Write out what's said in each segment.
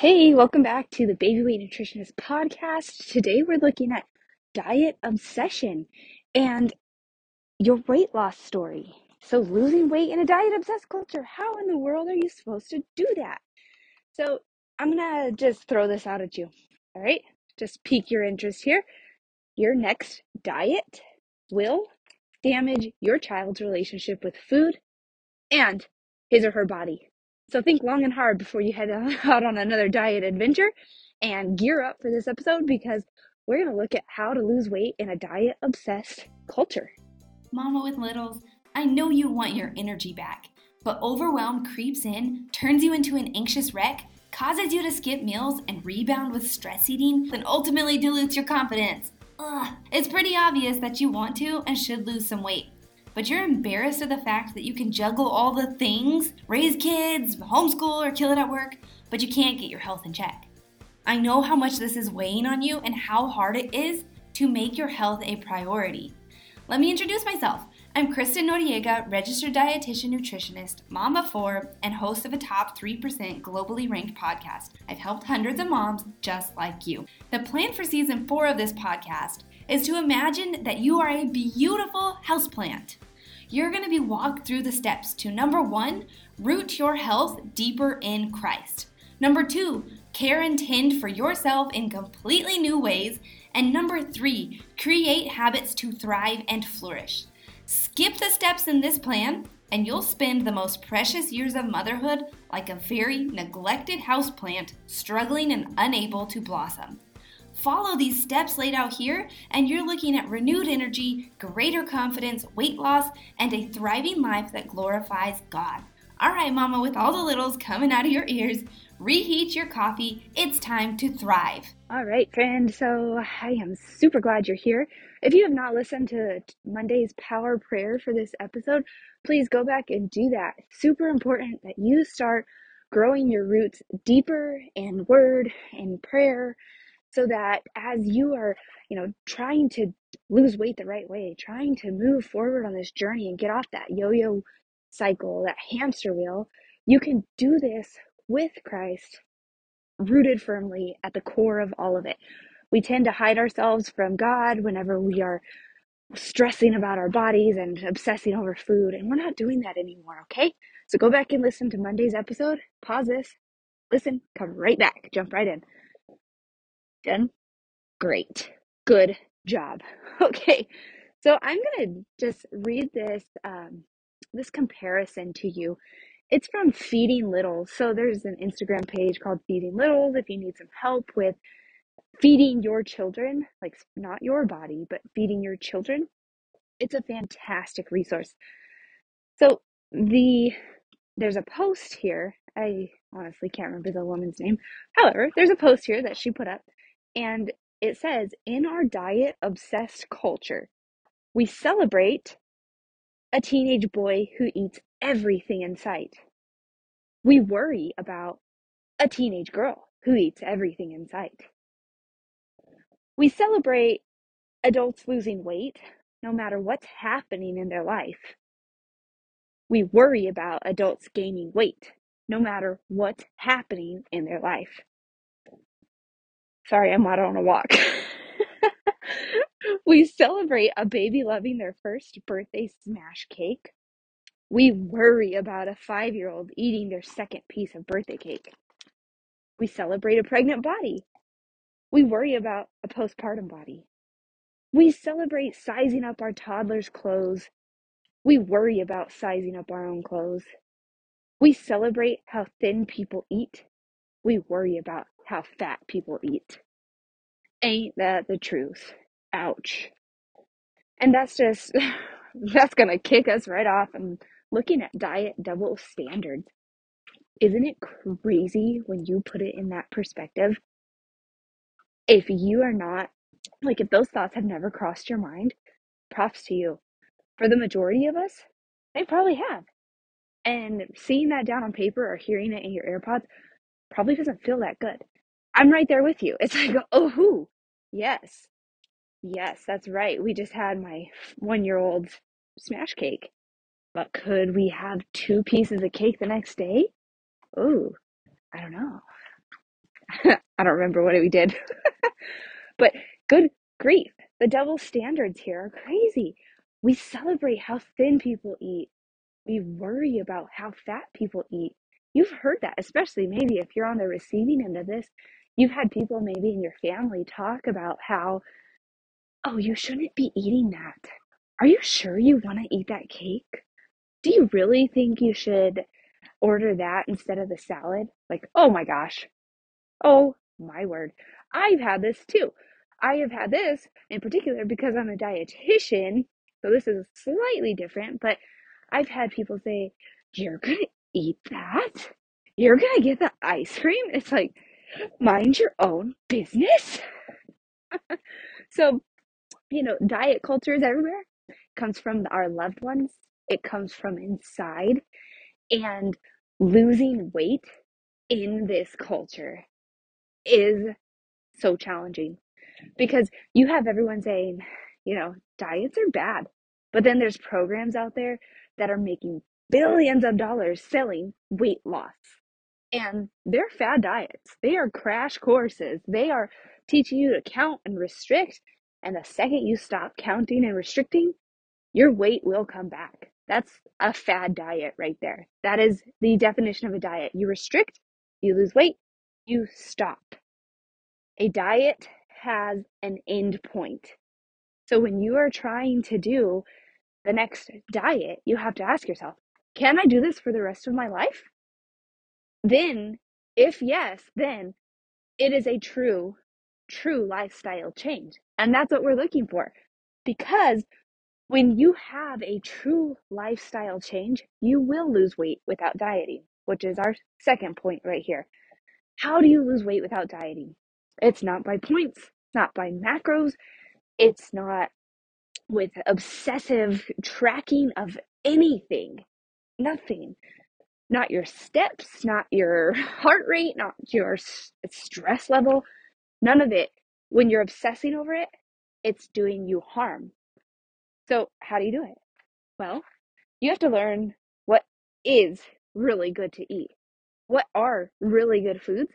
Hey, welcome back to the Baby Weight Nutritionist podcast. Today we're looking at diet obsession and your weight loss story. So, losing weight in a diet obsessed culture, how in the world are you supposed to do that? So, I'm gonna just throw this out at you. All right, just pique your interest here. Your next diet will damage your child's relationship with food and his or her body. So think long and hard before you head out on another diet adventure and gear up for this episode because we're going to look at how to lose weight in a diet obsessed culture. Mama with littles, I know you want your energy back, but overwhelm creeps in, turns you into an anxious wreck, causes you to skip meals and rebound with stress eating, then ultimately dilutes your confidence. Ugh, it's pretty obvious that you want to and should lose some weight but you're embarrassed of the fact that you can juggle all the things raise kids, homeschool, or kill it at work, but you can't get your health in check. I know how much this is weighing on you and how hard it is to make your health a priority. Let me introduce myself. I'm Kristen Noriega, registered dietitian nutritionist, mom of four, and host of a top 3% globally ranked podcast. I've helped hundreds of moms just like you. The plan for season four of this podcast is to imagine that you are a beautiful houseplant you're going to be walked through the steps to number one, root your health deeper in Christ. Number two, care and tend for yourself in completely new ways. And number three, create habits to thrive and flourish. Skip the steps in this plan, and you'll spend the most precious years of motherhood like a very neglected houseplant, struggling and unable to blossom. Follow these steps laid out here, and you're looking at renewed energy, greater confidence, weight loss, and a thriving life that glorifies God. All right, Mama, with all the littles coming out of your ears, reheat your coffee. It's time to thrive. All right, friend. So I am super glad you're here. If you have not listened to Monday's power prayer for this episode, please go back and do that. Super important that you start growing your roots deeper in word and prayer so that as you are, you know, trying to lose weight the right way, trying to move forward on this journey and get off that yo yo cycle, that hamster wheel, you can do this with Christ rooted firmly at the core of all of it. We tend to hide ourselves from God whenever we are stressing about our bodies and obsessing over food, and we're not doing that anymore, okay? So go back and listen to Monday's episode, pause this, listen, come right back, jump right in. Great. Good job. Okay. So I'm going to just read this um, this comparison to you. It's from Feeding Littles. So there's an Instagram page called Feeding Littles if you need some help with feeding your children, like not your body, but feeding your children. It's a fantastic resource. So the there's a post here. I honestly can't remember the woman's name. However, there's a post here that she put up and it says, in our diet obsessed culture, we celebrate a teenage boy who eats everything in sight. We worry about a teenage girl who eats everything in sight. We celebrate adults losing weight no matter what's happening in their life. We worry about adults gaining weight no matter what's happening in their life. Sorry, I'm out on a walk. we celebrate a baby loving their first birthday smash cake. We worry about a five year old eating their second piece of birthday cake. We celebrate a pregnant body. We worry about a postpartum body. We celebrate sizing up our toddler's clothes. We worry about sizing up our own clothes. We celebrate how thin people eat. We worry about how fat people eat. Ain't that the truth? Ouch. And that's just, that's to kick us right off and looking at diet double standards. Isn't it crazy when you put it in that perspective? If you are not, like, if those thoughts have never crossed your mind, props to you. For the majority of us, they probably have. And seeing that down on paper or hearing it in your AirPods probably doesn't feel that good. I'm right there with you. It's like, oh, who? Yes. Yes, that's right. We just had my one year old smash cake. But could we have two pieces of cake the next day? Oh, I don't know. I don't remember what we did. but good grief, the double standards here are crazy. We celebrate how thin people eat. We worry about how fat people eat. You've heard that, especially maybe if you're on the receiving end of this. You've had people maybe in your family talk about how, oh, you shouldn't be eating that. Are you sure you want to eat that cake? Do you really think you should order that instead of the salad? Like, oh my gosh. Oh my word. I've had this too. I have had this in particular because I'm a dietitian. So this is slightly different, but I've had people say, You're going to eat that? You're going to get the ice cream? It's like, mind your own business. so, you know, diet culture is everywhere. It comes from our loved ones, it comes from inside. And losing weight in this culture is so challenging because you have everyone saying, you know, diets are bad. But then there's programs out there that are making billions of dollars selling weight loss. And they're fad diets. They are crash courses. They are teaching you to count and restrict. And the second you stop counting and restricting, your weight will come back. That's a fad diet right there. That is the definition of a diet. You restrict, you lose weight, you stop. A diet has an end point. So when you are trying to do the next diet, you have to ask yourself, can I do this for the rest of my life? Then, if yes, then it is a true, true lifestyle change. And that's what we're looking for. Because when you have a true lifestyle change, you will lose weight without dieting, which is our second point right here. How do you lose weight without dieting? It's not by points, not by macros, it's not with obsessive tracking of anything. Nothing. Not your steps, not your heart rate, not your stress level, none of it. When you're obsessing over it, it's doing you harm. So, how do you do it? Well, you have to learn what is really good to eat. What are really good foods?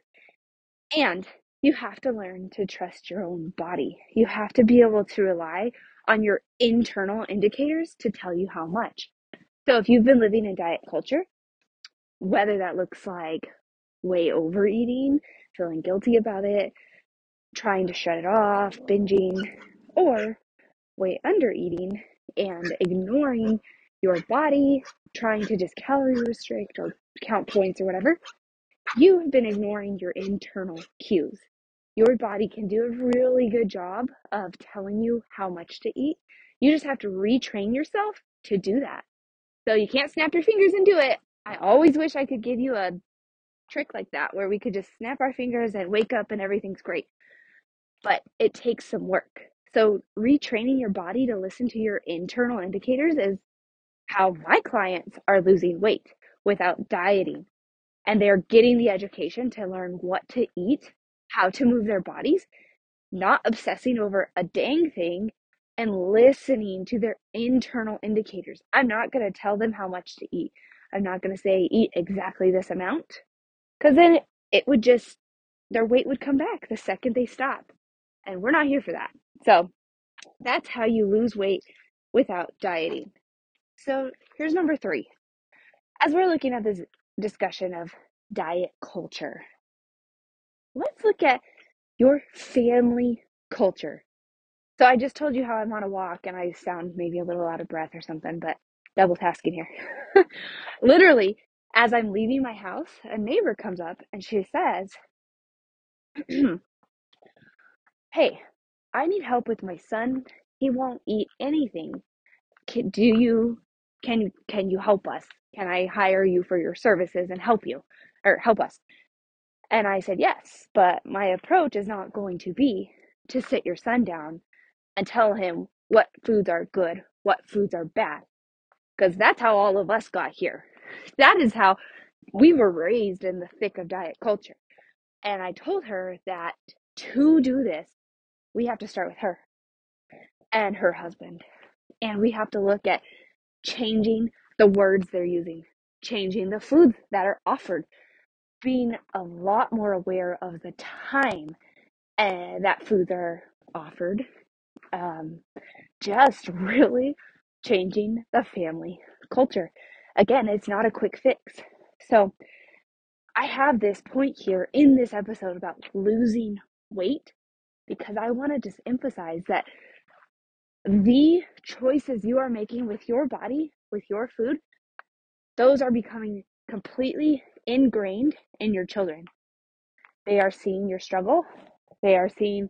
And you have to learn to trust your own body. You have to be able to rely on your internal indicators to tell you how much. So, if you've been living in diet culture, whether that looks like way overeating, feeling guilty about it, trying to shut it off, binging, or way under eating and ignoring your body, trying to just calorie restrict or count points or whatever, you have been ignoring your internal cues. Your body can do a really good job of telling you how much to eat. You just have to retrain yourself to do that. So you can't snap your fingers and do it. I always wish I could give you a trick like that where we could just snap our fingers and wake up and everything's great. But it takes some work. So, retraining your body to listen to your internal indicators is how my clients are losing weight without dieting. And they're getting the education to learn what to eat, how to move their bodies, not obsessing over a dang thing and listening to their internal indicators. I'm not going to tell them how much to eat. I'm not going to say eat exactly this amount because then it would just, their weight would come back the second they stop. And we're not here for that. So that's how you lose weight without dieting. So here's number three. As we're looking at this discussion of diet culture, let's look at your family culture. So I just told you how I'm on a walk and I sound maybe a little out of breath or something, but double tasking here. Literally, as I'm leaving my house, a neighbor comes up and she says, Hey, I need help with my son. He won't eat anything. Can, do you can can you help us? Can I hire you for your services and help you or help us? And I said, "Yes, but my approach is not going to be to sit your son down and tell him what foods are good, what foods are bad, because that's how all of us got here. That is how we were raised in the thick of diet culture. And I told her that to do this, we have to start with her and her husband. And we have to look at changing the words they're using, changing the foods that are offered, being a lot more aware of the time uh, that foods are offered. Um, just really changing the family culture. Again, it's not a quick fix. So, I have this point here in this episode about losing weight because I want to just emphasize that the choices you are making with your body, with your food, those are becoming completely ingrained in your children. They are seeing your struggle, they are seeing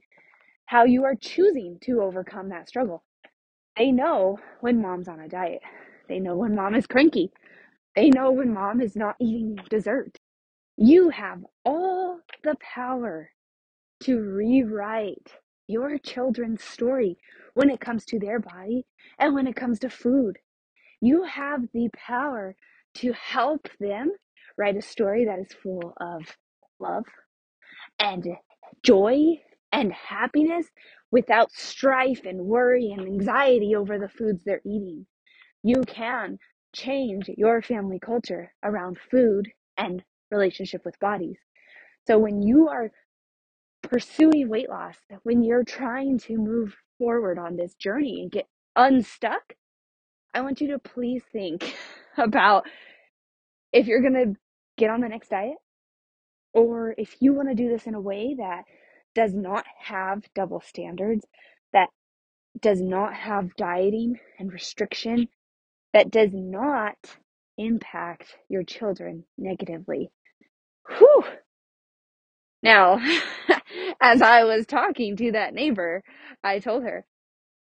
how you are choosing to overcome that struggle. They know when mom's on a diet, they know when mom is cranky, they know when mom is not eating dessert. You have all the power to rewrite your children's story when it comes to their body and when it comes to food. You have the power to help them write a story that is full of love and joy and happiness without strife and worry and anxiety over the foods they're eating. You can change your family culture around food and relationship with bodies. So when you are pursuing weight loss, when you're trying to move forward on this journey and get unstuck, I want you to please think about if you're going to get on the next diet or if you want to do this in a way that does not have double standards, that does not have dieting and restriction, that does not impact your children negatively. Whew. Now, as I was talking to that neighbor, I told her,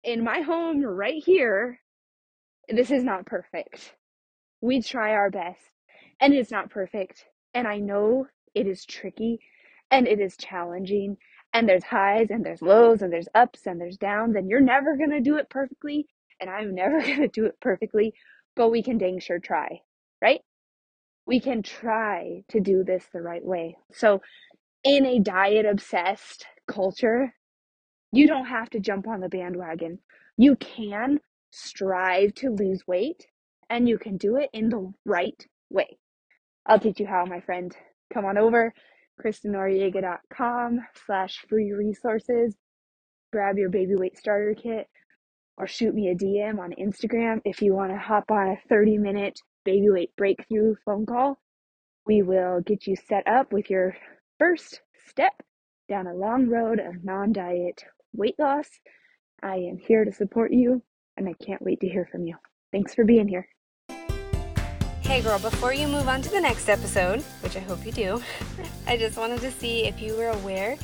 in my home right here, this is not perfect. We try our best, and it's not perfect. And I know it is tricky and it is challenging, and there's highs and there's lows and there's ups and there's downs, and you're never going to do it perfectly, and I'm never going to do it perfectly, but we can dang sure try, right? We can try to do this the right way. So, in a diet obsessed culture, you don't have to jump on the bandwagon. You can strive to lose weight and you can do it in the right way. I'll teach you how, my friend. Come on over, kristennoriega.com slash free resources. Grab your baby weight starter kit or shoot me a DM on Instagram if you want to hop on a 30 minute baby weight breakthrough phone call. We will get you set up with your first step down a long road of non diet weight loss. I am here to support you and I can't wait to hear from you. Thanks for being here. Hey girl, before you move on to the next episode, which I hope you do, I just wanted to see if you were aware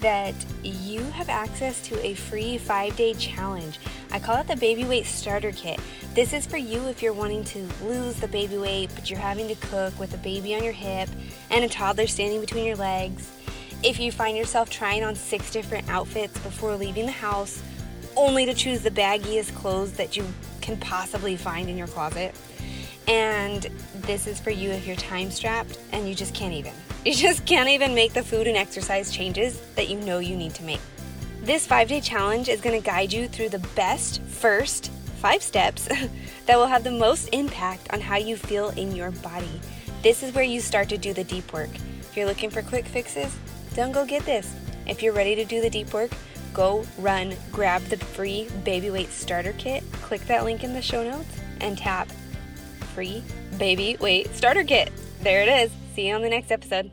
that you have access to a free five day challenge. I call it the Baby Weight Starter Kit. This is for you if you're wanting to lose the baby weight, but you're having to cook with a baby on your hip and a toddler standing between your legs. If you find yourself trying on six different outfits before leaving the house, only to choose the baggiest clothes that you can possibly find in your closet. And this is for you if you're time strapped and you just can't even. You just can't even make the food and exercise changes that you know you need to make. This five day challenge is going to guide you through the best first five steps that will have the most impact on how you feel in your body. This is where you start to do the deep work. If you're looking for quick fixes, don't go get this. If you're ready to do the deep work, go run, grab the free baby weight starter kit, click that link in the show notes, and tap free baby weight starter kit. There it is. See you on the next episode.